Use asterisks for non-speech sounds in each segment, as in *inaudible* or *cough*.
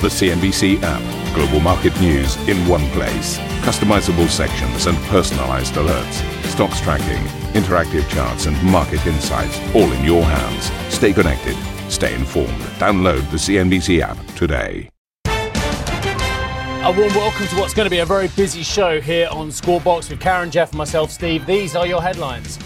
The CNBC app. Global market news in one place. Customizable sections and personalized alerts. Stocks tracking, interactive charts, and market insights all in your hands. Stay connected. Stay informed. Download the CNBC app today. A warm welcome to what's going to be a very busy show here on Squawk Box with Karen, Jeff, and myself, Steve. These are your headlines.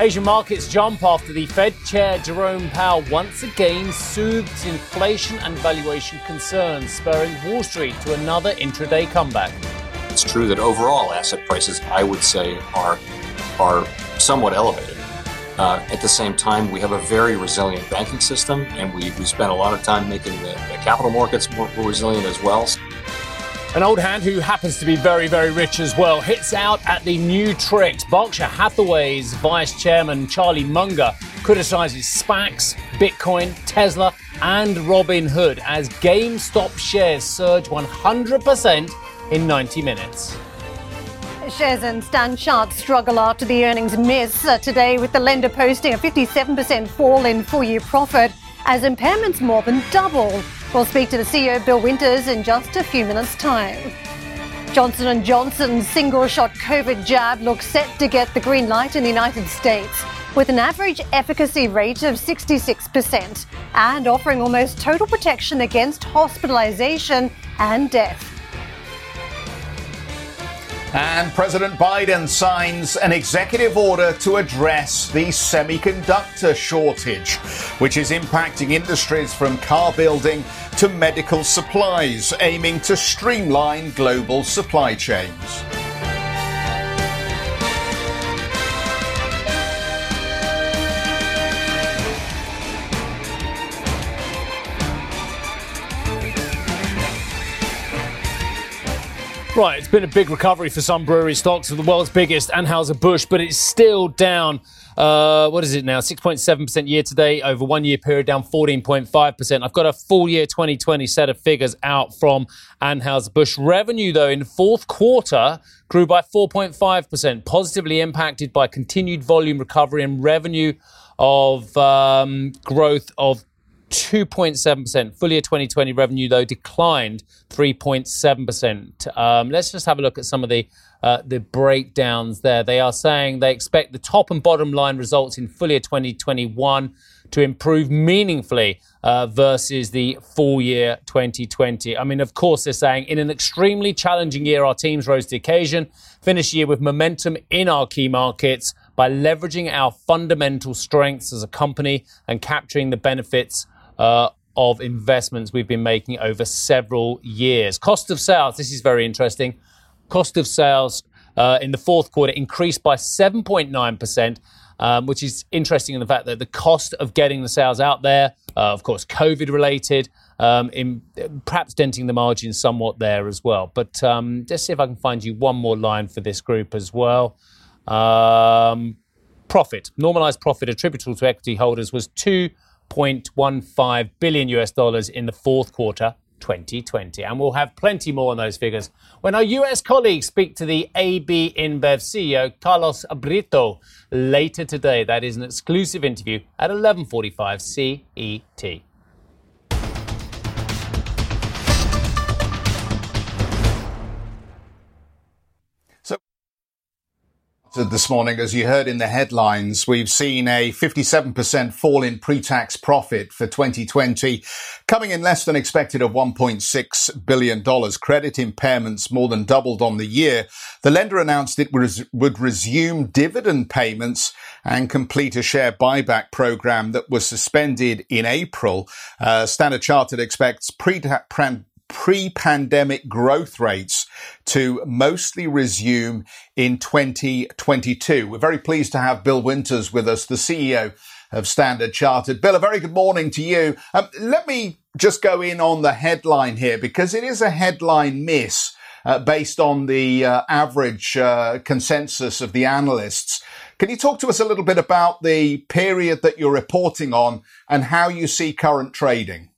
Asian markets jump after the Fed Chair Jerome Powell once again soothes inflation and valuation concerns, spurring Wall Street to another intraday comeback. It's true that overall asset prices, I would say, are are somewhat elevated. Uh, at the same time, we have a very resilient banking system, and we, we spent a lot of time making the, the capital markets more resilient as well. An old hand who happens to be very, very rich as well hits out at the new tricks. Berkshire Hathaway's vice chairman Charlie Munger criticizes SPACs, Bitcoin, Tesla, and Robinhood as GameStop shares surge 100% in 90 minutes. Shares and StanChart struggle after the earnings miss uh, today, with the lender posting a 57% fall in full year profit as impairments more than double. We'll speak to the CEO Bill Winters in just a few minutes' time. Johnson & Johnson's single-shot COVID jab looks set to get the green light in the United States with an average efficacy rate of 66% and offering almost total protection against hospitalization and death. And President Biden signs an executive order to address the semiconductor shortage, which is impacting industries from car building to medical supplies, aiming to streamline global supply chains. Right, it's been a big recovery for some brewery stocks of the world's biggest, Anheuser-Busch, but it's still down. Uh, what is it now? 6.7% year to date over one year period, down 14.5%. I've got a full year 2020 set of figures out from Anheuser-Busch. Revenue, though, in fourth quarter grew by 4.5%, positively impacted by continued volume recovery and revenue of um, growth of 2.7%. Full year 2020 revenue, though, declined 3.7%. Um, let's just have a look at some of the uh, the breakdowns there. They are saying they expect the top and bottom line results in full year 2021 to improve meaningfully uh, versus the full year 2020. I mean, of course, they're saying in an extremely challenging year, our teams rose to the occasion, finished the year with momentum in our key markets by leveraging our fundamental strengths as a company and capturing the benefits uh, of investments we've been making over several years. Cost of sales, this is very interesting. Cost of sales uh, in the fourth quarter increased by 7.9%, um, which is interesting in the fact that the cost of getting the sales out there, uh, of course, COVID related, um, in perhaps denting the margins somewhat there as well. But um, let's see if I can find you one more line for this group as well. Um, profit, normalized profit attributable to equity holders was two 0.15 billion US dollars in the fourth quarter 2020. And we'll have plenty more on those figures when our US colleagues speak to the AB InBev CEO Carlos Brito later today. That is an exclusive interview at 11:45 CET. This morning, as you heard in the headlines, we've seen a 57% fall in pre-tax profit for 2020, coming in less than expected of $1.6 billion. Credit impairments more than doubled on the year. The lender announced it would resume dividend payments and complete a share buyback program that was suspended in April. Uh, Standard Chartered expects pre pre-pandemic growth rates to mostly resume in 2022. We're very pleased to have Bill Winters with us, the CEO of Standard Chartered. Bill, a very good morning to you. Um, let me just go in on the headline here because it is a headline miss. Uh, based on the uh, average uh, consensus of the analysts. Can you talk to us a little bit about the period that you're reporting on and how you see current trading?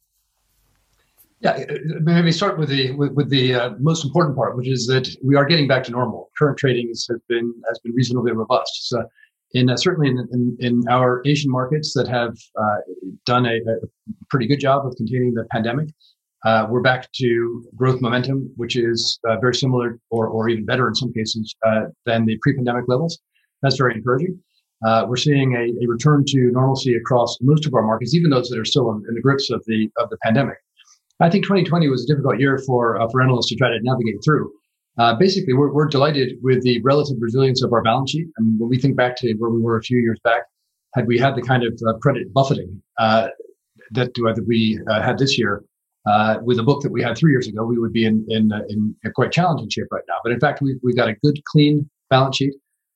Yeah, maybe start with the with, with the uh, most important part, which is that we are getting back to normal. Current trading has been has been reasonably robust. So, in uh, certainly in, in, in, our Asian markets that have uh, done a, a, pretty good job of containing the pandemic, Uh, we're back to growth momentum, which is uh, very similar or, or even better in some cases uh, than the pre-pandemic levels. That's very encouraging. Uh, we're seeing a, a, return to normalcy across most of our markets, even those that are still in, in, the grips of the of the pandemic. I think 2020 was a difficult year for uh, for analysts to try to navigate through. Uh, basically, we're, we're delighted with the relative resilience of our balance sheet. I And when we think back to where we were a few years back, had we had the kind of credit buffeting that, that we had this year, uh, with a book that we had three years ago, we would be in in, uh, in a quite challenging shape right now. But in fact, we've, we've got a good, clean balance sheet.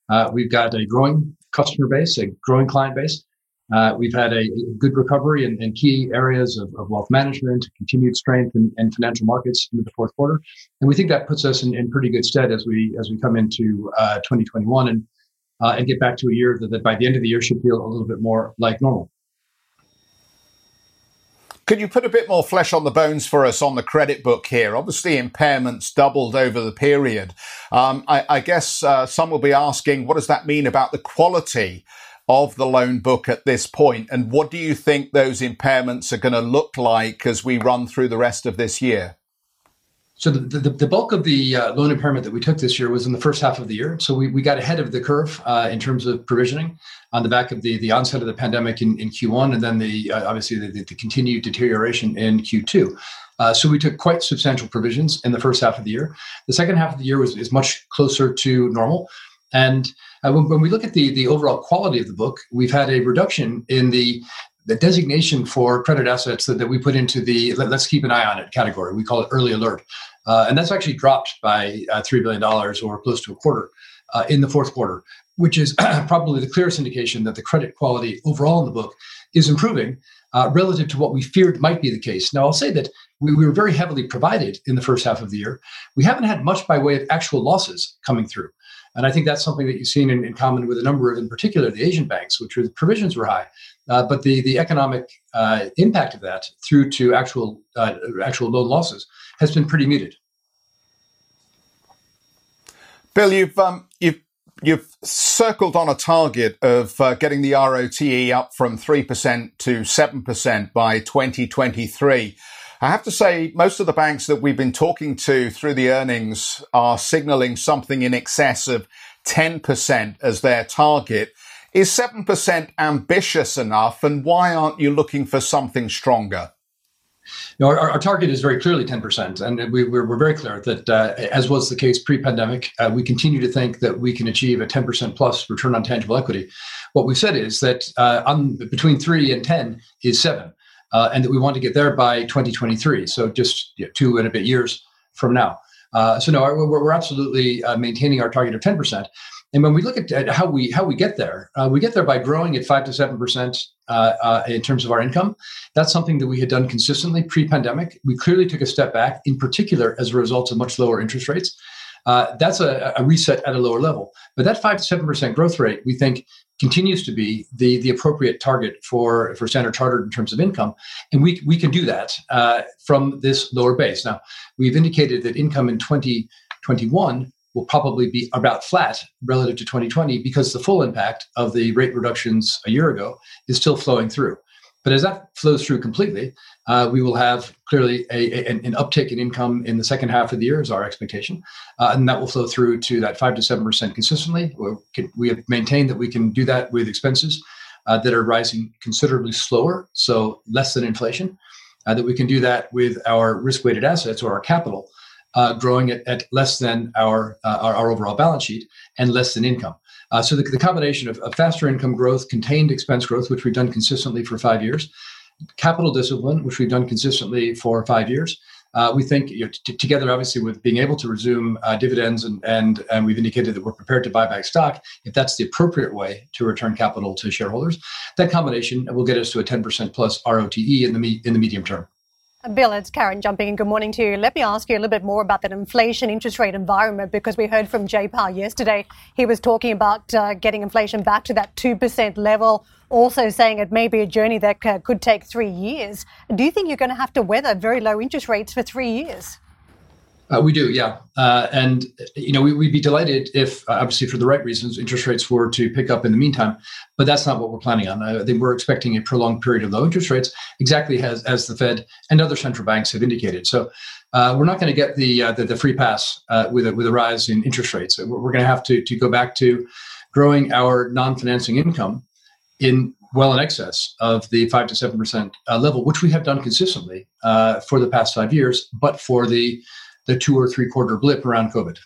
Uh, we've got a growing customer base, a growing client base. Uh, we've had a, a, good recovery in, in key areas of, of, wealth management, continued strength in, in, financial markets into the fourth quarter, and we think that puts us in, in pretty good stead as we as we come into uh, 2021 and uh, and get back to a year that, that by the end of the year should feel a little bit more like normal. Could you put a bit more flesh on the bones for us on the credit book here? Obviously, impairments doubled over the period. Um, I, I, guess uh, some will be asking, what does that mean about the quality of the loan book at this point? And what do you think those impairments are going to look like as we run through the rest of this year? So the, the, the, bulk of the uh, loan impairment that we took this year was in the first half of the year. So we, we got ahead of the curve uh, in terms of provisioning on the back of the, the onset of the pandemic in, in Q1 and then the uh, obviously the, the, continued deterioration in Q2. Uh, so we took quite substantial provisions in the first half of the year. The second half of the year was is much closer to normal. And uh, when, when we look at the, the overall quality of the book, we've had a reduction in the the designation for credit assets that, that we put into the let, us keep an eye on it category. We call it early alert. Uh, and that's actually dropped by uh, $3 billion or close to a quarter uh, in the fourth quarter, which is *clears throat* probably the clearest indication that the credit quality overall in the book is improving uh, relative to what we feared might be the case. Now, I'll say that we, we, were very heavily provided in the first half of the year. We haven't had much by way of actual losses coming through. And I think that's something that you've seen in, in common with a number of, in particular, the Asian banks, which were the provisions were high, uh, but the the economic uh, impact of that through to actual uh, actual loan losses has been pretty muted. Bill, you've um, you've you've circled on a target of uh, getting the ROTE up from three percent to seven percent by 2023. I have to say, most of the banks that we've been talking to through the earnings are signaling something in excess of 10% as their target. Is 7% ambitious enough? And why aren't you looking for something stronger? You know, our, our, target is very clearly 10%. And we, are very clear that, uh, as was the case pre pandemic, uh, we continue to think that we can achieve a 10% plus return on tangible equity. What we've said is that uh, on, between 3 and 10 is 7 uh, and that we want to get there by 2023. So just you know, two and a bit years from now. Uh, so no, we're, we're absolutely uh, maintaining our target of 10%. And when we look at, at how we how we get there, uh, we get there by growing at five to seven percent uh, uh, in terms of our income. That's something that we had done consistently pre-pandemic. We clearly took a step back, in particular as a result of much lower interest rates. Uh, that's a, a, reset at a lower level. But that five to seven percent growth rate, we think, continues to be the the appropriate target for for Standard Chartered in terms of income, and we we can do that uh, from this lower base. Now, we've indicated that income in 2021 will probably be about flat relative to 2020 because the full impact of the rate reductions a year ago is still flowing through. But as that flows through completely, uh, we will have clearly a, a, an uptick in income in the second half of the year, is our expectation. Uh, and that will flow through to that 5 to 7% consistently. We have maintained that we can do that with expenses uh, that are rising considerably slower, so less than inflation, uh, that we can do that with our risk weighted assets or our capital. Uh, growing at, at, less than our, uh, our, our overall balance sheet and less than income. Uh, so the, the combination of, of, faster income growth, contained expense growth, which we've done consistently for five years, capital discipline, which we've done consistently for five years. Uh, we think you know, t- together, obviously, with being able to resume uh, dividends, and, and and we've indicated that we're prepared to buy back stock if that's the appropriate way to return capital to shareholders. That combination will get us to a 10% plus ROTE in the me- in the medium term. Bill, it's Karen jumping in. Good morning to you. Let me ask you a little bit more about that inflation interest rate environment because we heard from Jay Powell yesterday. He was talking about uh, getting inflation back to that 2% level, also saying it may be a journey that uh, could take three years. Do you think you're going to have to weather very low interest rates for three years? Uh, we do, yeah. Uh, and, you know, we, would be delighted if, uh, obviously, for the right reasons, interest rates were to pick up in the meantime. But that's not what we're planning on. I think we're expecting a prolonged period of low interest rates, exactly as, as the Fed and other central banks have indicated. So uh, we're not going to get the, uh, the, the free pass uh, with a, with a rise in interest rates. We're, going to have to to go back to growing our non-financing income in well in excess of the five to seven percent uh, level, which we have done consistently uh, for the past five years, but for the the two or three quarter blip around COVID.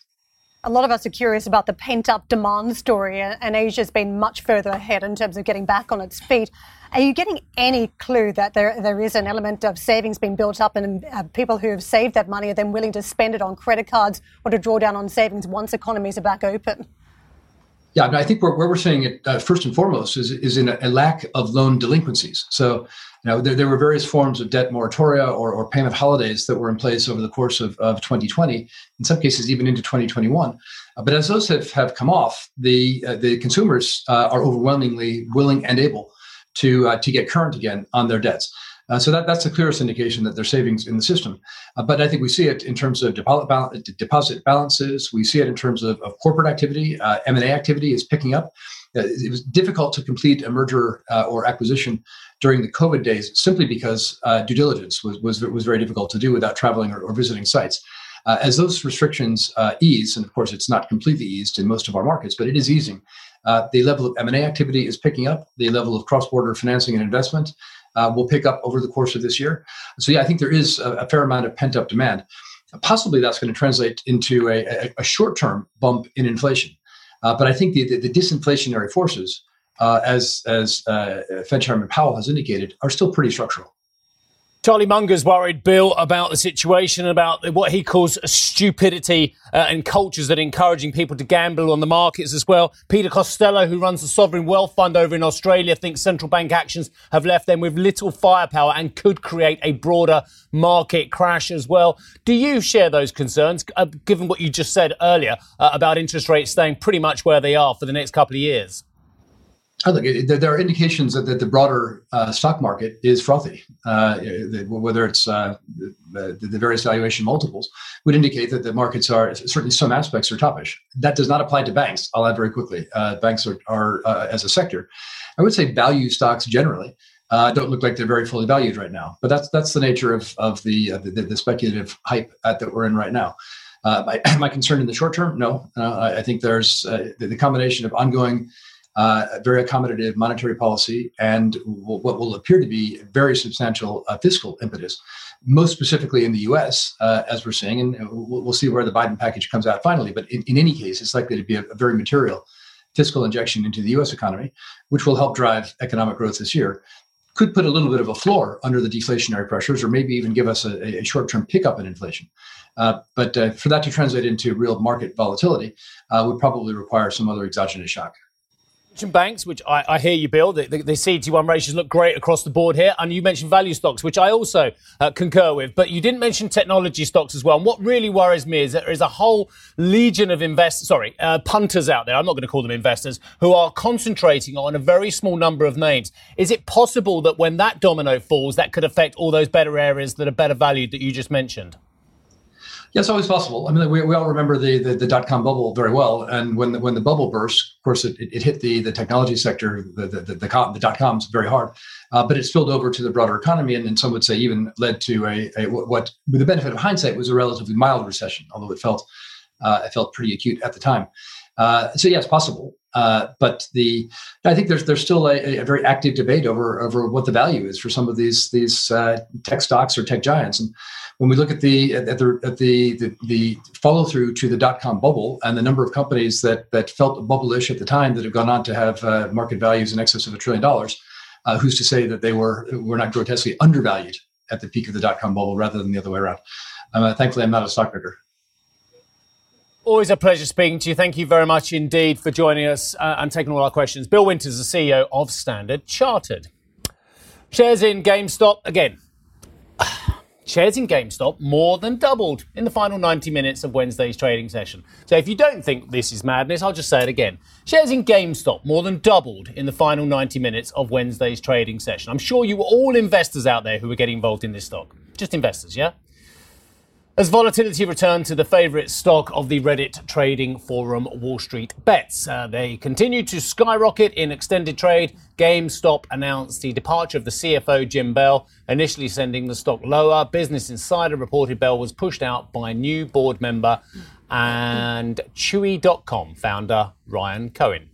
A lot of us are curious about the pent up demand story, and Asia's been much further ahead in terms of getting back on its feet. Are you getting any clue that there, there is an element of savings being built up and uh, people who have saved that money are then willing to spend it on credit cards or to draw down on savings once economies are back open? Yeah, I think where, where we're seeing it uh, first and foremost is, is in a, a, lack of loan delinquencies. So, know, there, there were various forms of debt moratoria or, or payment holidays that were in place over the course of, of 2020, in some cases even into 2021. Uh, but as those have, have come off, the uh, the consumers uh, are overwhelmingly willing and able to uh, to get current again on their debts. Uh, so that, that's the clearest indication that there's savings in the system. Uh, but I think we see it in terms of deposit, deposit balances. We see it in terms of, of corporate activity. Uh, M&A activity is picking up. Uh, it was difficult to complete a merger uh, or acquisition during the COVID days simply because uh, due diligence was, was, was very difficult to do without traveling or, or visiting sites. as those restrictions ease, and of course it's not completely eased in most of our markets, but it is easing, the level of M&A activity is picking up. The level of cross-border financing and investment uh, will pick up over the course of this year. So yeah, I think there is a, a fair amount of pent up demand. Possibly that's going to translate into a, a, a short term bump in inflation. Uh, but I think the, the, the disinflationary forces, uh, as as uh, Fed Chairman Powell has indicated, are still pretty structural. Charlie Munger's worried, Bill, about the situation, about what he calls stupidity uh, and cultures that are encouraging people to gamble on the markets as well. Peter Costello, who runs the Sovereign Wealth Fund over in Australia, thinks central bank actions have left them with little firepower and could create a broader market crash as well. Do you share those concerns, uh, given what you just said earlier uh, about interest rates staying pretty much where they are for the next couple of years? I look, there are indications that, that the broader uh, stock market is frothy. Uh, whether it's uh, the, the, various valuation multiples would indicate that the markets are certainly some aspects are topish. That does not apply to banks. I'll add very quickly. Uh, banks are, are uh, as a sector, I would say value stocks generally uh, don't look like they're very fully valued right now. But that's that's the nature of of the the, the, speculative hype that we're in right now. my, *clears throat* my concern in the short term, no. I think there's the, the combination of ongoing uh, very accommodative monetary policy and what will appear to be very substantial uh, fiscal impetus, most specifically in the US, uh, as we're seeing. And we'll, we'll, see where the Biden package comes out finally. But in, in any case, it's likely to be a, a, very material fiscal injection into the US economy, which will help drive economic growth this year. Could put a little bit of a floor under the deflationary pressures, or maybe even give us a, a short term pickup in inflation. Uh, but uh, for that to translate into real market volatility, uh, would probably require some other exogenous shock banks, which I, I, hear you, Bill. The, the, the CET1 ratios look great across the board here. And you mentioned value stocks, which I also uh, concur with. But you didn't mention technology stocks as well. And what really worries me is that there is a whole legion of investors, sorry, uh, punters out there, I'm not going to call them investors, who are concentrating on a very small number of names. Is it possible that when that domino falls, that could affect all those better areas that are better valued that you just mentioned? It's always possible. I mean, we, we all remember the, the, the dot com bubble very well, and when the, when the bubble burst, of course, it, it hit the the technology sector, the the the, the, com, the dot coms very hard, uh, but it spilled over to the broader economy, and, and some would say even led to a, a what, with the benefit of hindsight, was a relatively mild recession, although it felt uh, it felt pretty acute at the time. Uh, so yes, possible. Uh, but the I think there's there's still a, a, very active debate over over what the value is for some of these these uh, tech stocks or tech giants. And when we look at the at the at the the, the follow through to the dot com bubble and the number of companies that that felt bubble-ish at the time that have gone on to have uh, market values in excess of a trillion dollars, uh, who's to say that they were were not grotesquely undervalued at the peak of the dot com bubble rather than the other way around? Um, thankfully, I'm not a stock stockbroker. Always a pleasure speaking to you. Thank you very much indeed for joining us uh, and taking all our questions. Bill Winters, the CEO of Standard Chartered. Shares in GameStop again. *sighs* Shares in GameStop more than doubled in the final 90 minutes of Wednesday's trading session. So if you don't think this is madness, I'll just say it again. Shares in GameStop more than doubled in the final 90 minutes of Wednesday's trading session. I'm sure you were all investors out there who were getting involved in this stock. Just investors, yeah? As volatility returned to the favourite stock of the Reddit trading forum Wall Street Bets, uh, they continued to skyrocket in extended trade. GameStop announced the departure of the CFO Jim Bell, initially sending the stock lower. Business Insider reported Bell was pushed out by new board member and Chewy.com founder Ryan Cohen.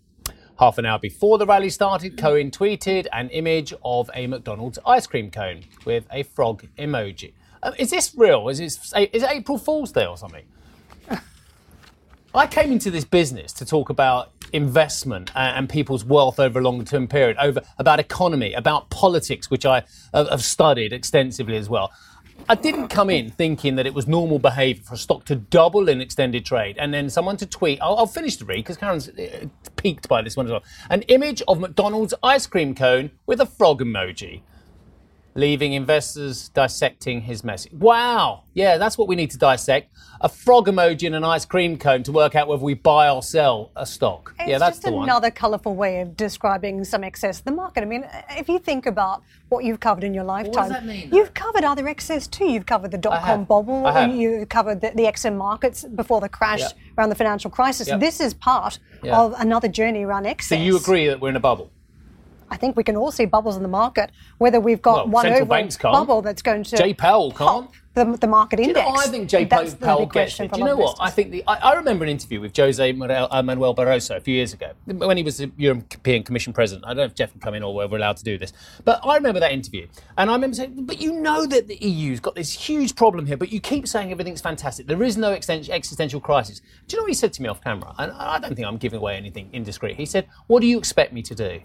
Half an hour before the rally started, Cohen tweeted an image of a McDonald's ice cream cone with a frog emoji. Is this real? Is it, April Fool's Day or something? I came into this business to talk about investment and, people's wealth over a longer term period, over about economy, about politics, which I have, have studied extensively as well. I didn't come in thinking that it was normal behaviour for a stock to double in extended trade and then someone to tweet. I'll, I'll finish the read because Karen's uh, peaked by this one as well. An image of McDonald's ice cream cone with a frog emoji leaving investors dissecting his message. Wow. Yeah, that's what we need to dissect. A frog emoji and an ice cream cone to work out whether we buy or sell a stock. It's yeah, that's just the one. another colourful way of describing some excess in the market. I mean, if you think about what you've covered in your lifetime, what does that mean, you've covered other excess too. You've covered the dot com bubble, you covered the, the XM markets before the crash Yep. around the financial crisis. Yep. This is part Yeah. of another journey around excess. so you agree that we're in a bubble? I think we can all see bubbles in the market, whether we've got Well, one overall bubble that's going to Jay Powell pop can't. the, the market Do you index. know, I think Jay That's the Powell big gets it. Do you know what? I think the, I, I remember an interview with Jose Manuel, uh, Barroso a few years ago when he was the European Commission president. I don't know if Jeff can come in or we're allowed to do this, but I remember that interview, and I remember saying, "But you know that the EU's got this huge problem here, but you keep saying everything's fantastic. There is no existential crisis." Do you know what he said to me off camera? And I don't think I'm giving away anything indiscreet. He said, "What do you expect me to do?"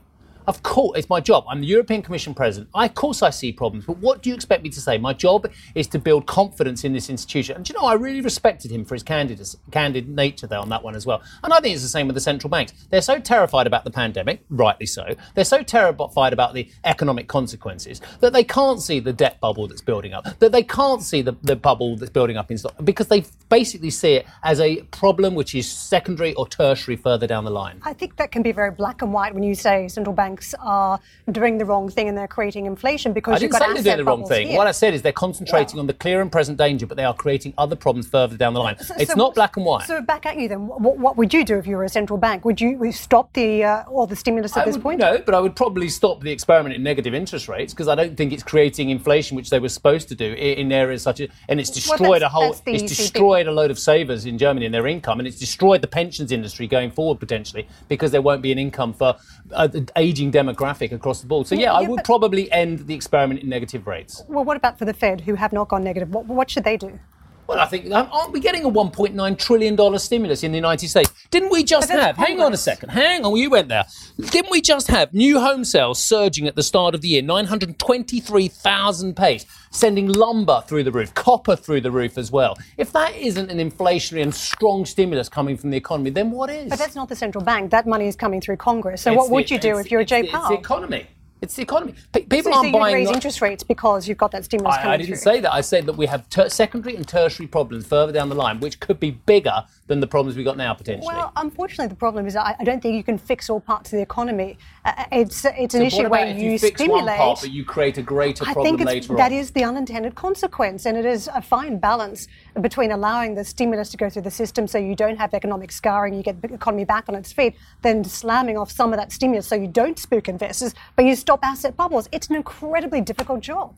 Of course, it's my job. I'm the European Commission president. I, of course, I see problems, but what do you expect me to say? My job is to build confidence in this institution. And do you know, I really respected him for his candid, candid nature there on that one as well. And I think it's the same with the central banks. They're so terrified about the pandemic, rightly so. They're so terrified about the economic consequences that they can't see the debt bubble that's building up, that they can't see the, the bubble that's building up in stock, because they basically see it as a problem which is secondary or tertiary further down the line. I think that can be very black and white when you say central banks are doing the wrong thing and they're creating inflation because I you've didn't got say they're doing the wrong thing. here. What I said is they're concentrating on the clear and present danger, but they are creating other problems further down the line. So- it's so not black and white. So back at you then. What, what would you do if you were a central bank? Would you stop the uh, all the stimulus at I this would, point? No, but I would probably stop the experiment in negative interest rates because I don't think it's creating inflation, which they were supposed to do i- in areas such as, and it's destroyed that's- a whole, it's destroyed a load of savers in Germany and their income, and it's destroyed the pensions industry going forward potentially because there won't be an income for uh, the demographic across the board. So yeah, I would probably end the experiment in negative rates. Well, what about for the Fed who have not gone negative? What, what should they do? Well, I think um, aren't we getting a 1.9 trillion dollar stimulus in the United States? Didn't we just have? Hang on a second. Hang on, you went there. Didn't we just have new home sales surging at the start of the year, 923,000 pace, sending lumber through the roof, copper through the roof as well. If that isn't an inflationary and strong stimulus coming from the economy, then what is? But that's not the central bank. That money is coming through Congress. So It's what the- would you do if you're Jay the- It's Powell? the economy. It's the economy. Pe- People so aren't you'd buying. raise not- interest rates because you've got that stimulus coming I, I didn't through. say that. I said that we have ter- secondary and tertiary problems further down the line, which could be bigger than the problems we've got now potentially. Well, unfortunately, the problem is I, I don't think you can fix all parts of the economy. Uh, it's it's an So issue where you, you stimulate. one part, but you create a greater I problem think later that on? is the unintended consequence, and it is a fine balance between allowing the stimulus to go through the system so you don't have economic scarring, you get the economy back on its feet, then slamming off some of that stimulus so you don't spook investors, but you stop asset bubbles. It's an incredibly difficult job.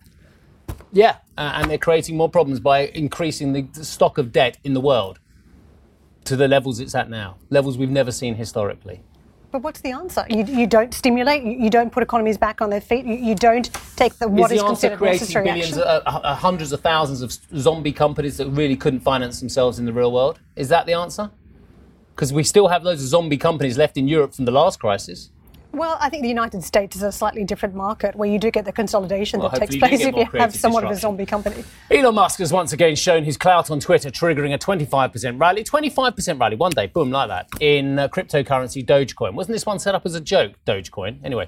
Yeah, uh, and they're creating more problems by increasing the, the stock of debt in the world to the levels it's at now, levels we've never seen historically. But what's the answer? You, you don't stimulate, you, you don't put economies back on their feet, you, you don't take the, what is is the answer considered creating necessary billions, action. uh, uh, hundreds of thousands of zombie companies that really couldn't finance themselves in the real world? Is that the answer? Because we still have loads of zombie companies left in Europe from the last crisis. Well, I think the United States is a slightly different market where you do get the consolidation Well, that takes hopefully you do place if you have somewhat of a zombie company. Elon Musk has once again shown his clout on Twitter, triggering a 25% rally. 25% rally, one day, boom, like that, in uh, cryptocurrency Dogecoin. Wasn't this one set up as a joke, Dogecoin? Anyway.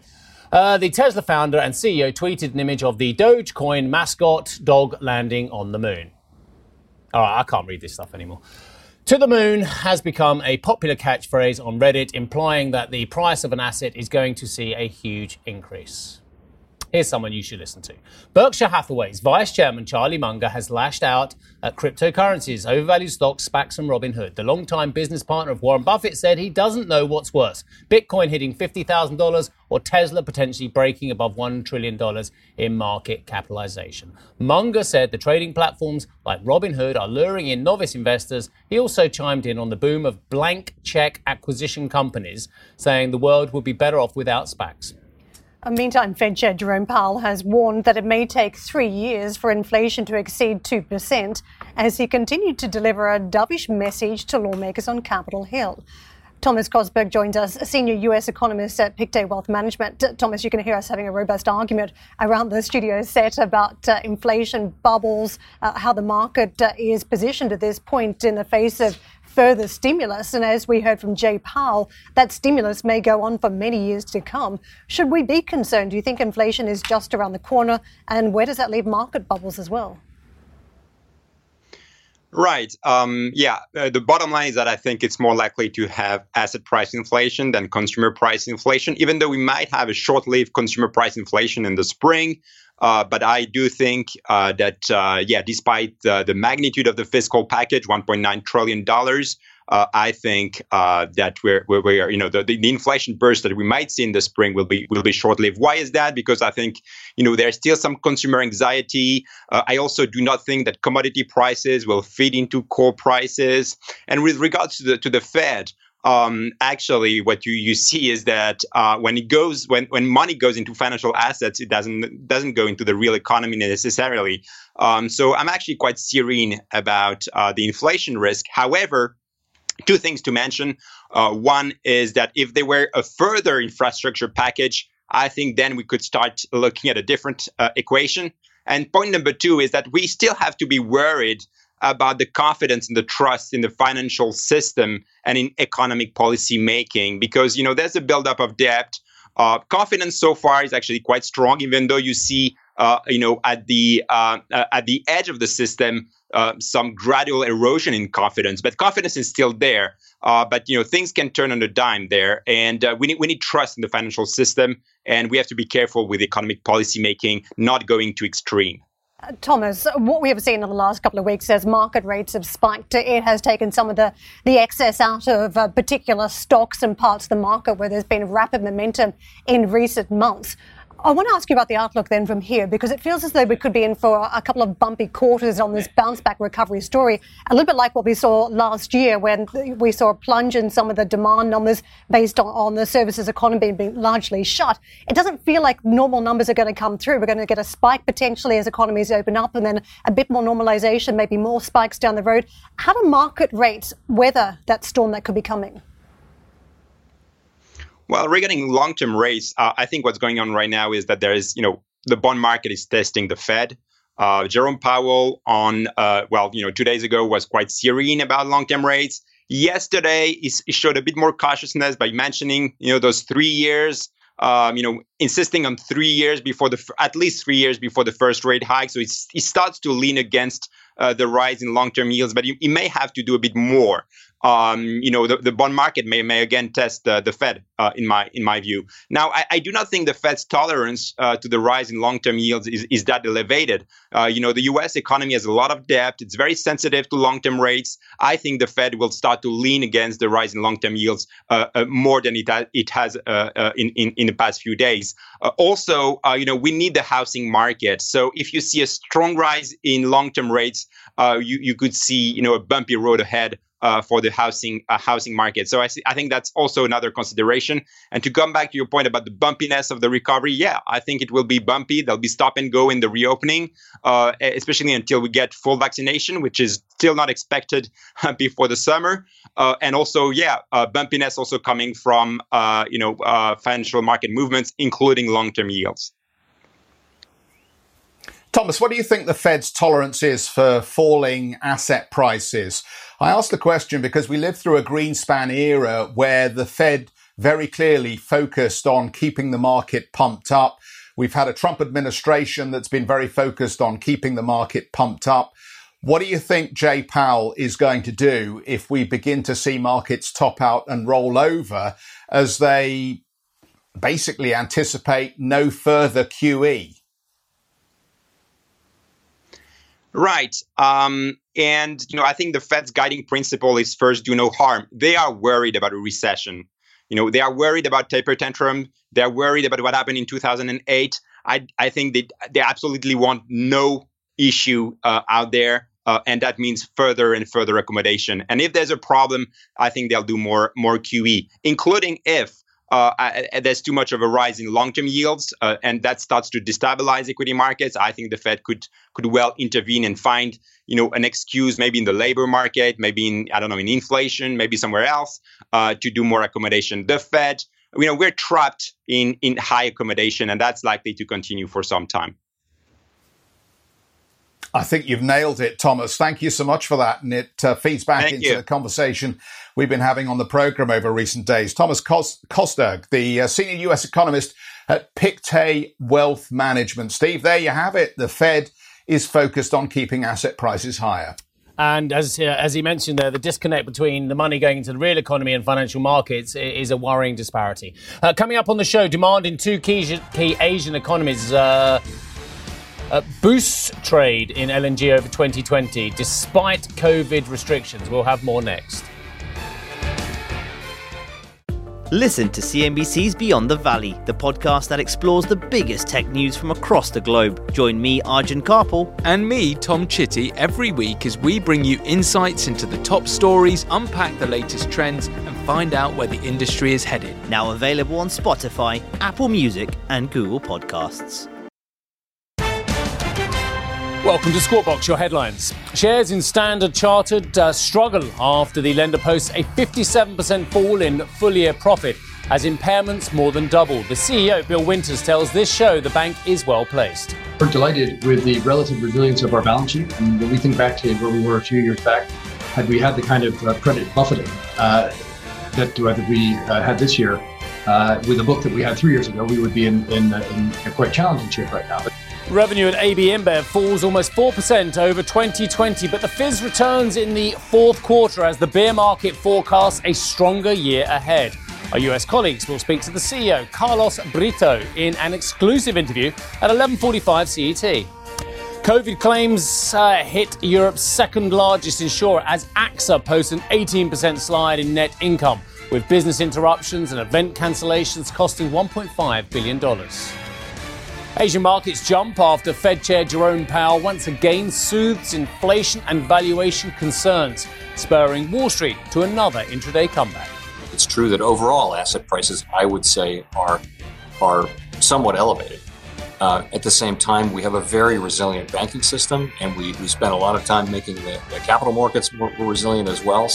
Uh, the Tesla founder and CEO tweeted an image of the Dogecoin mascot dog landing on the moon. All right, I can't read this stuff anymore. To the moon has become a popular catchphrase on Reddit, implying that the price of an asset is going to see a huge increase. Here's someone you should listen to. Berkshire Hathaway's vice chairman Charlie Munger has lashed out at cryptocurrencies, overvalued stocks, SPACs, and Robinhood. The longtime business partner of Warren Buffett said he doesn't know what's worse Bitcoin hitting $50,000 or Tesla potentially breaking above $1 trillion in market capitalization. Munger said the trading platforms like Robinhood are luring in novice investors. He also chimed in on the boom of blank check acquisition companies, saying the world would be better off without SPACs. Meantime, Fed Chair Jerome Powell has warned that it may take three years for inflation to exceed 2% as he continued to deliver a dovish message to lawmakers on Capitol Hill. Thomas Costerg joins us, senior US economist at Pictet Wealth Management. Thomas, you can hear us having a robust argument around the studio set about uh, inflation bubbles, uh, how the market uh, is positioned at this point in the face of further stimulus. And as we heard from Jay Powell, that stimulus may go on for many years to come. Should we be concerned? Do you think inflation is just around the corner? And where does that leave market bubbles as well? Right. Um, yeah. Uh, the bottom line is that I think it's more likely to have asset price inflation than consumer price inflation, even though we might have a short lived consumer price inflation in the spring. Uh, but I do think uh, that, uh, yeah, despite the magnitude of the fiscal package, $1.9 trillion, uh, I think that we're, we're, we're, you know, the, the inflation burst that we might see in the spring will be will be short lived. Why is that? Because I think, you know, there's still some consumer anxiety. I also do not think that commodity prices will feed into core prices. And with regards to the to the Fed, um, actually what you, you see is that uh, when it goes when, when money goes into financial assets it doesn't doesn't go into the real economy necessarily um, so i'm actually quite serene about uh, the inflation risk however two things to mention. Uh, one is that if there were a further infrastructure package, I think then we could start looking at a different uh, equation. And point number two is that we still have to be worried about the confidence and the trust in the financial system and in economic policy making because you know there's a buildup of debt. Uh, confidence so far is actually quite strong, even though you see uh, you know at the uh, uh at the edge of the system uh, some gradual erosion in confidence, but confidence is still there. Uh, but you know things can turn on a dime there, and we need we need trust in the financial system, and we have to be careful with economic policy making, not going to extreme. Uh, Thomas, what we have seen in the last couple of weeks as market rates have spiked, it has taken some of the, the excess out of uh, particular stocks and parts of the market where there's been rapid momentum in recent months. I want to ask you about the outlook then from here because it feels as though we could be in for a couple of bumpy quarters on this bounce back recovery story. A little bit like what we saw last year when we saw a plunge in some of the demand numbers based on, on the services economy being largely shut. It doesn't feel like normal numbers are going to come through. We're going to get a spike potentially as economies open up and then a bit more normalization, maybe more spikes down the road. How do market rates weather that storm that could be coming? Well, regarding long-term rates, uh, I think what's going on right now is that there is, you know, the bond market is testing the Fed. Uh, Jerome Powell on, uh, well, you know, two days ago was quite serene about long-term rates. Yesterday, he showed a bit more cautiousness by mentioning, you know, those three years. Um, you know, insisting on three years before the at least three years before the first rate hike. So he starts to lean against uh, the rise in long-term yields, but you, he, may have to do a bit more um, you know, the, the bond market may, may again test the, the Fed, uh, in my in my view. Now, I, I do not think the Fed's tolerance uh, to the rise in long-term yields is, is that elevated. Uh, you know, the U.S. economy has a lot of debt; it's very sensitive to long-term rates. I think the Fed will start to lean against the rise in long-term yields uh, uh, more than it ha- it has uh, in, in in the past few days. also, you know, we need the housing market. So, if you see a strong rise in long-term rates, you you could see you know a bumpy road ahead uh, for the housing uh, housing market. So I, see, I think that's also another consideration. And to come back to your point about the bumpiness of the recovery, yeah, I think it will be bumpy. There'll be stop and go in the reopening, uh, especially until we get full vaccination, which is still not expected *laughs* before the summer. Uh, and also, yeah, uh, bumpiness also coming from uh, you know financial market movements, including long term yields. Thomas, what do you think the Fed's tolerance is for falling asset prices? I ask the question because we lived through a Greenspan era where the Fed very clearly focused on keeping the market pumped up. We've had a Trump administration that's been very focused on keeping the market pumped up. What do you think Jay Powell is going to do if we begin to see markets top out and roll over as they basically anticipate no further QE. Right. Um, and, you know, I think the Fed's guiding principle is first do no harm. They are worried about a recession. You know, they are worried about taper tantrum. They're worried about what happened in 2008. I, I think they, they absolutely want no issue uh, out there. Uh, and that means further and further accommodation. And if there's a problem, I think they'll do more more QE, including if uh, I, there's too much of a rise in long-term yields, uh, and that starts to destabilize equity markets. I think the Fed could could well intervene and find you know an excuse, maybe in the labor market, maybe in I don't know in inflation, maybe somewhere else, uh, to do more accommodation. The Fed, you know, we're trapped in in high accommodation, and that's likely to continue for some time. I think you've nailed it, Thomas. Thank you so much for that. And it uh, feeds back Thank into you. the conversation we've been having on the program over recent days. Thomas Costerg, the uh, senior US economist at Pictet Wealth Management. Steve, there you have it. The Fed is focused on keeping asset prices higher. And as uh, as he mentioned there, the disconnect between the money going into the real economy and financial markets is a worrying disparity. Uh, coming up on the show, demand in two key, key Asian economies uh, uh, boosts trade in LNG over 2020 despite COVID restrictions. We'll have more next. Listen to CNBC's Beyond the Valley, the podcast that explores the biggest tech news from across the globe. Join me, Arjun Kharpal. And me, Tom Chitty, every week as we bring you insights into the top stories, unpack the latest trends, and find out where the industry is headed. Now available on Spotify, Apple Music, and Google Podcasts. Welcome to Squawk Box, your headlines. Shares in Standard Chartered uh, struggle after the lender posts a 57% fall in full year profit as impairments more than doubled. The CEO, Bill Winters, tells this show the bank is well placed. We're delighted with the relative resilience of our balance sheet. And when we think back to where we were a few years back, had we had the kind of uh, credit buffeting uh, that, uh, that we uh, had this year, uh, with the book that we had three years ago, we would be in, in, in a quite challenging shape right now. But Revenue at AB InBev falls almost 4% over 2020, but the fizz returns in the fourth quarter as the beer market forecasts a stronger year ahead. Our US colleagues will speak to the CEO, Carlos Brito, in an exclusive interview at 11:45 CET. COVID claims uh, hit Europe's second largest insurer as AXA posts an 18% slide in net income, with business interruptions and event cancellations costing $1.5 billion. Asian markets jump after Fed Chair Jerome Powell once again soothes inflation and valuation concerns, spurring Wall Street to another intraday comeback. It's true that overall asset prices, I would say, are are somewhat elevated. Uh, at the same time, we have a very resilient banking system, and we, we spent a lot of time making the, the capital markets more, more resilient as well.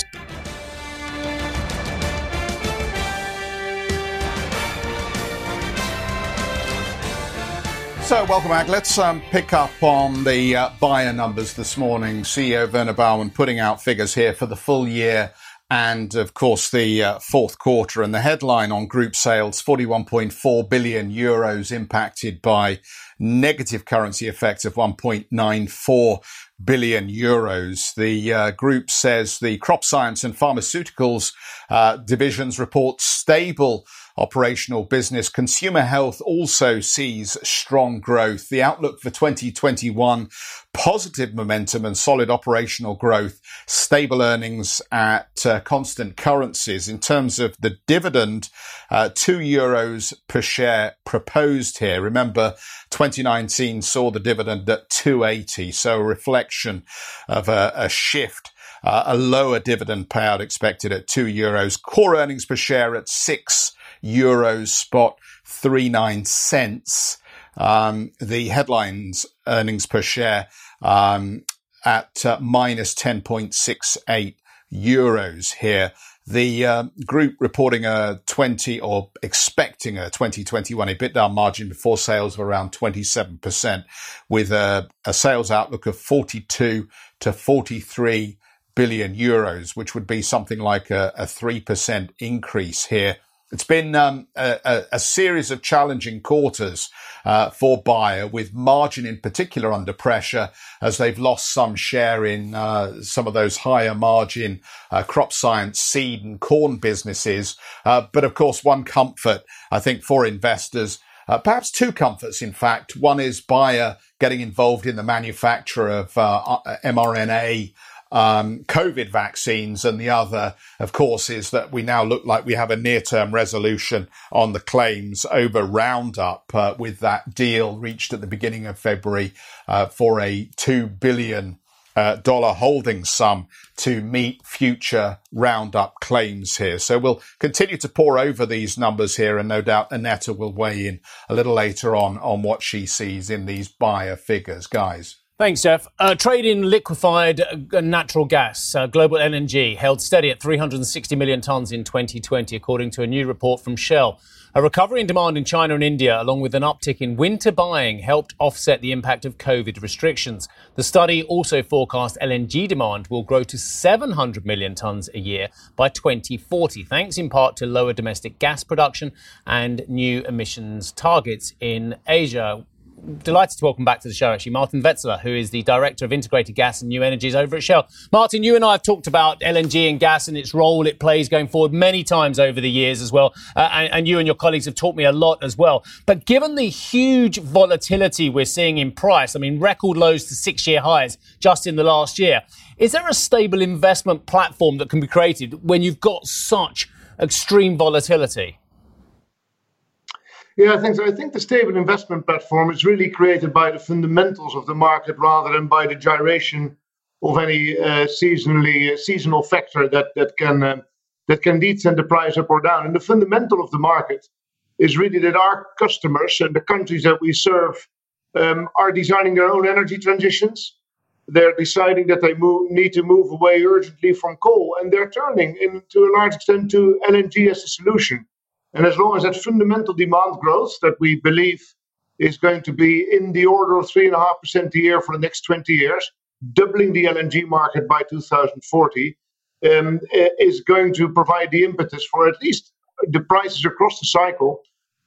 So, welcome back. Let's um, pick up on the uh, Bayer numbers this morning. CEO Werner Baumann putting out figures here for the full year and, of course, the uh, fourth quarter. And the headline on group sales 41.4 billion euros impacted by negative currency effects of 1.94 billion euros. The uh, group says the crop science and pharmaceuticals uh, divisions report stable operational business. Consumer health also sees strong growth. The outlook for 2021, positive momentum and solid operational growth, stable earnings at uh, constant currencies. In terms of the dividend, uh, two euros per share proposed here. Remember, 2019 saw the dividend at 280, so a reflection of a, a shift. Uh, a lower dividend payout expected at two euros. Core earnings per share at six euros spot 39 cents. Um, the headlines earnings per share um, at uh, minus 10.68 euros here. The uh, group reporting a 20 or expecting a 2021 EBITDA margin before sales of around 27% with a, a sales outlook of 42 to 43 billion euros, which would be something like a, a 3% increase here It's been um, a, a, series of challenging quarters uh, for Bayer, with margin in particular under pressure as they've lost some share in uh, some of those higher margin uh, crop science, seed and corn businesses. Uh, but of course, one comfort I think for investors. Uh, perhaps two comforts, in fact. One is Bayer getting involved in the manufacture of uh, mRNA um, COVID vaccines. And the other, of course, is that we now look like we have a near term resolution on the claims over Roundup uh, with that deal reached at the beginning of February uh, for a $2 billion uh, dollar holding sum to meet future Roundup claims here. So we'll continue to pour over these numbers here, and no doubt Annette will weigh in a little later on on what she sees in these Bayer figures, guys. Thanks, Geoff. Uh, trade in liquefied uh, natural gas, uh, global LNG, held steady at 360 million tonnes in 2020, according to a new report from Shell. A recovery in demand in China and India, along with an uptick in winter buying, helped offset the impact of COVID restrictions. The study also forecast LNG demand will grow to 700 million tonnes a year by 2040, thanks in part to lower domestic gas production and new emissions targets in Asia delighted to welcome back to the show, actually, Martin Wetselaar, who is the Director of Integrated Gas and New Energies over at Shell. Martin, you and I have talked about LNG and gas and its role it plays going forward many times over the years as well. Uh, and, and, you and your colleagues have taught me a lot as well. But given the huge volatility we're seeing in price, I mean, record lows to six year highs just in the last year, is there a stable investment platform that can be created when you've got such extreme volatility? Yeah, I think so. I think the stable investment platform is really created by the fundamentals of the market rather than by the gyration of any uh, seasonally uh, seasonal factor that that can uh, that can lead send the price up or down. And the fundamental of the market is really that our customers and the countries that we serve um, are designing their own energy transitions. They're deciding that they move, need to move away urgently from coal, and they're turning, in, to a large extent, to LNG as a solution. And as long as that fundamental demand growth that we believe is going to be in the order of 3.5% a year for the next 20 years, doubling the LNG market by 2040, um, is going to provide the impetus for at least the prices across the cycle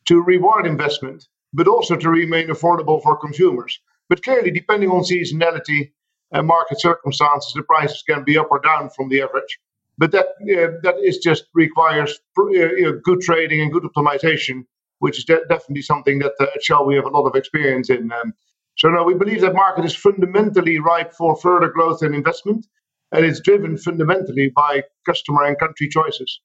to reward investment, but also to remain affordable for consumers. But clearly, depending on seasonality and market circumstances, the prices can be up or down from the average. But that uh, that is just requires good trading and good optimization, which is de- definitely something that uh, at Shell we have a lot of experience in. Um, so no, we believe that market is fundamentally ripe for further growth and investment, and it's driven fundamentally by customer and country choices.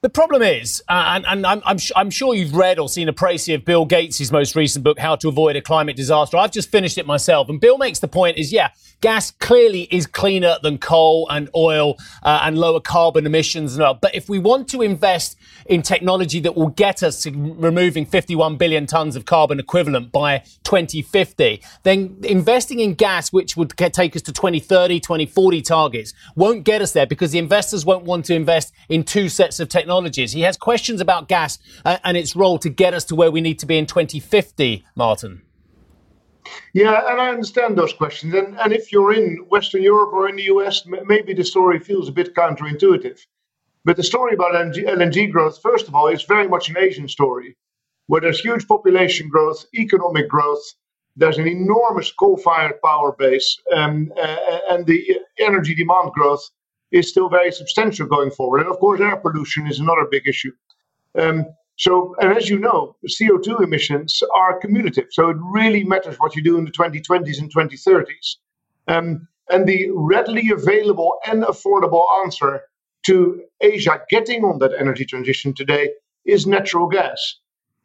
The problem is, uh, and, and I'm, I'm, I'm, sure you've read or seen a précis of Bill Gates' most recent book, How to Avoid a Climate Disaster. I've just finished it myself. And Bill makes the point is, yeah, gas clearly is cleaner than coal and oil uh, and lower carbon emissions and all. But if we want to invest in technology that will get us to removing 51 billion tons of carbon equivalent by 2050, then investing in gas, which would take us to 2030, 2040 targets, won't get us there because the investors won't want to invest in two sets of technology technologies. He has questions about gas uh, and its role to get us to where we need to be in 2050, Martin. Yeah, and I understand those questions. And, and if you're in Western Europe or in the US, maybe the story feels a bit counterintuitive. But the story about LNG, LNG growth, first of all, is very much an Asian story, where there's huge population growth, economic growth, there's an enormous coal-fired power base, um, uh, and the energy demand growth is still very substantial going forward. And of course, air pollution is another big issue. Um, so, and as you know, CO2 emissions are cumulative. So it really matters what you do in the 2020s and 2030s. Um, and the readily available and affordable answer to Asia getting on that energy transition today is natural gas.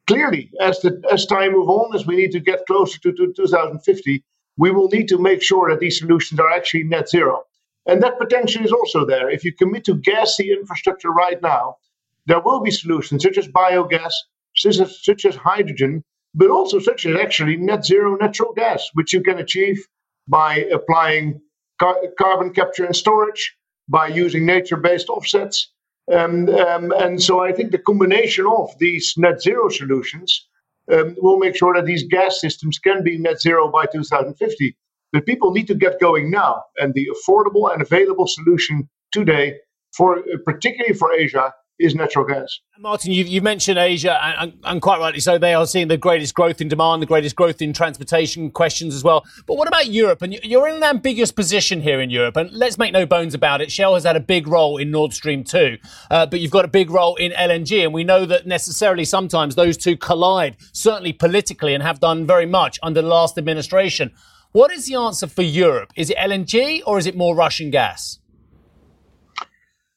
Clearly, as the as time moves on, as we need to get closer to, to 2050, we will need to make sure that these solutions are actually net zero. And that potential is also there. If you commit to gas the infrastructure right now, there will be solutions such as biogas, such as, such as hydrogen, but also such as actually net zero natural gas, which you can achieve by applying car- carbon capture and storage, by using nature based offsets. Um, um, and so I think the combination of these net zero solutions um, will make sure that these gas systems can be net zero by 2050. But people need to get going now. And the affordable and available solution today, for particularly for Asia, is natural gas. Martin, you've, you've mentioned Asia, and, and, quite rightly so. They are seeing the greatest growth in demand, the greatest growth in transportation questions as well. But what about Europe? And you're in an ambiguous position here in Europe. And let's make no bones about it. Shell has had a big role in Nord Stream 2, uh, but you've got a big role in LNG. And we know that necessarily sometimes those two collide, certainly politically, and have done very much under the last administration. What is the answer for Europe? Is it LNG or is it more Russian gas?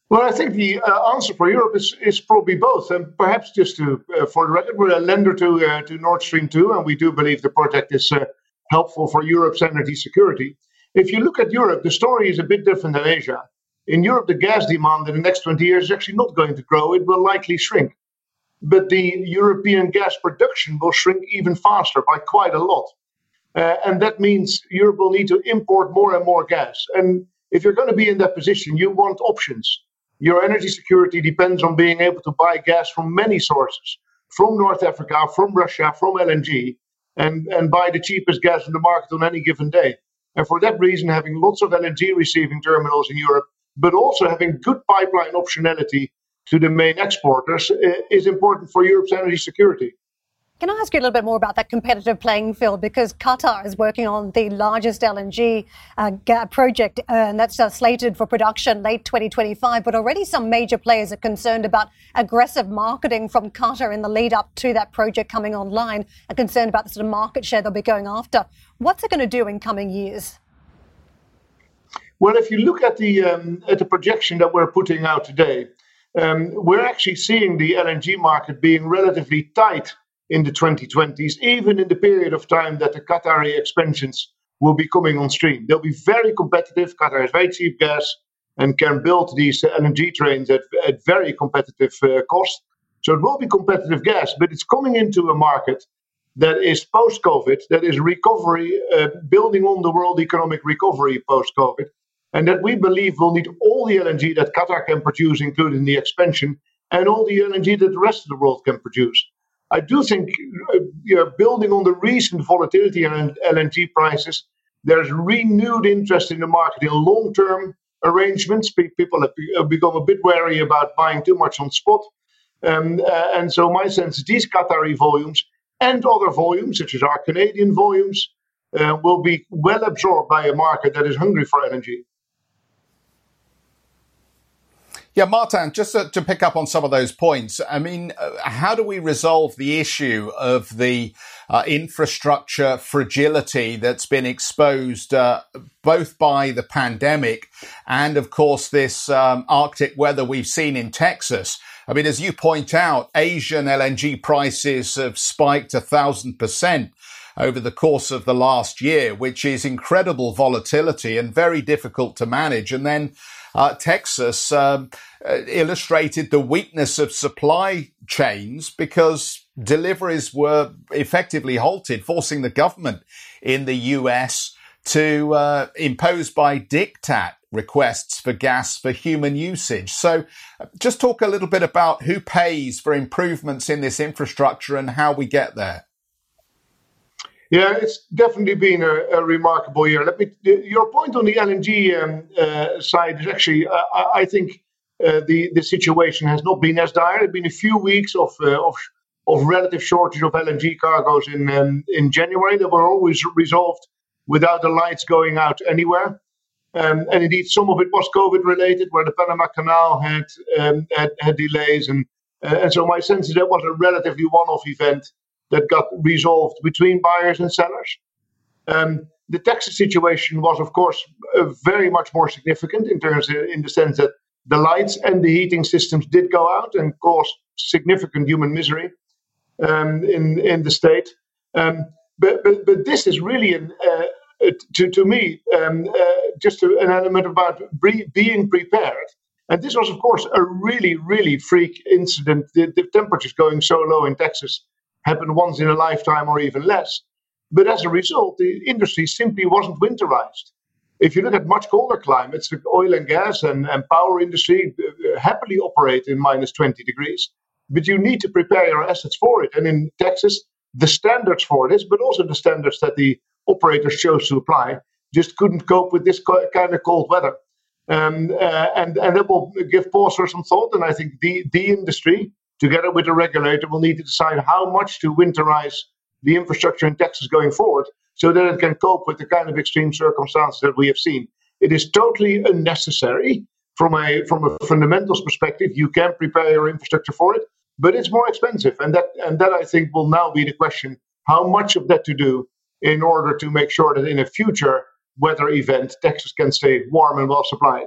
Well, I think the uh, answer for Europe is, is probably both. And perhaps just to, uh, for the record, we're a lender to, uh, to Nord Stream 2, and we do believe the project is uh, helpful for Europe's energy security. If you look at Europe, the story is a bit different than Asia. In Europe, the gas demand in the next 20 years is actually not going to grow, it will likely shrink. But the European gas production will shrink even faster by quite a lot. Uh, and that means Europe will need to import more and more gas. And if you're going to be in that position, you want options your energy security depends on being able to buy gas from many sources from North Africa, from Russia, from LNG, and, and buy the cheapest gas in the market on any given day. And for that reason, having lots of LNG receiving terminals in Europe, but also having good pipeline optionality to the main exporters eh, is important for Europe's energy security. Can I ask you a little bit more about that competitive playing field? Because Qatar is working on the largest LNG uh, project, uh, and that's uh, slated for production late 2025. But already some major players are concerned about aggressive marketing from Qatar in the lead up to that project coming online, and concerned about the sort of market share they'll be going after. What's it going to do in coming years? Well, if you look at the um, at the projection that we're putting out today, um, we're actually seeing the LNG market being relatively tight in the 2020s, even in the period of time that the Qatari expansions will be coming on stream. They'll be very competitive. Qatar has very cheap gas and can build these LNG trains at, at very competitive uh, cost. So it will be competitive gas, but it's coming into a market that is post COVID, that is recovery, uh, building on the world economic recovery post COVID, and that we believe will need all the LNG that Qatar can produce, including the expansion, and all the LNG that the rest of the world can produce. I do think, uh, you know, building on the recent volatility in LNG prices, there's renewed interest in the market in long term arrangements. People have become a bit wary about buying too much on spot. Um, uh, and so, my sense is these Qatari volumes and other volumes, such as our Canadian volumes, uh, will be well absorbed by a market that is hungry for energy. Yeah, Martin, just to, to, pick up on some of those points, I mean, uh, how do we resolve the issue of the uh, infrastructure fragility that's been exposed uh, both by the pandemic and, of course, this um, Arctic weather we've seen in Texas? I mean, as you point out, Asian LNG prices have spiked a thousand percent over the course of the last year, which is incredible volatility and very difficult to manage. And then uh, Texas um, uh, illustrated the weakness of supply chains because deliveries were effectively halted, forcing the government in the US to uh, impose by diktat requests for gas for human usage. So, uh, just talk a little bit about who pays for improvements in this infrastructure and how we get there. Yeah, it's definitely been a, a, remarkable year. Let me. Your point on the LNG um, uh, side is actually, uh, I think, uh, the the situation has not been as dire. There's been a few weeks of uh, of of relative shortage of LNG cargoes in um, in January that were always resolved without the lights going out anywhere. Um, and indeed, some of it was COVID related, where the Panama Canal had um, had, had, delays, and uh, and so my sense is that was a relatively one-off event that got resolved between buyers and sellers. Um, the Texas situation was, of course, uh, very much more significant in terms of, in the sense that the lights and the heating systems did go out and caused significant human misery um, in in the state. Um, but, but but this is really an, uh, to to me um, uh, just a, an element about bre- being prepared. And this was, of course, a really really freak incident. The, the temperatures going so low in Texas happen once in a lifetime or even less. But as a result, the industry simply wasn't winterized. If you look at much colder climates, the oil and gas and, and power industry uh, happily operate in minus 20 degrees. But you need to prepare your assets for it. And in Texas, the standards for this, but also the standards that the operators chose to apply, just couldn't cope with this kind of cold weather. Um, uh, and, and that will give pause for some thought. And I think the, the industry, together with the regulator, will need to decide how much to winterize the infrastructure in Texas going forward so that it can cope with the kind of extreme circumstances that we have seen. It is totally unnecessary from a from a fundamentals perspective. You can prepare your infrastructure for it, but it's more expensive, and that and that I think will now be the question: how much of that to do in order to make sure that in a future weather event, Texas can stay warm and well supplied.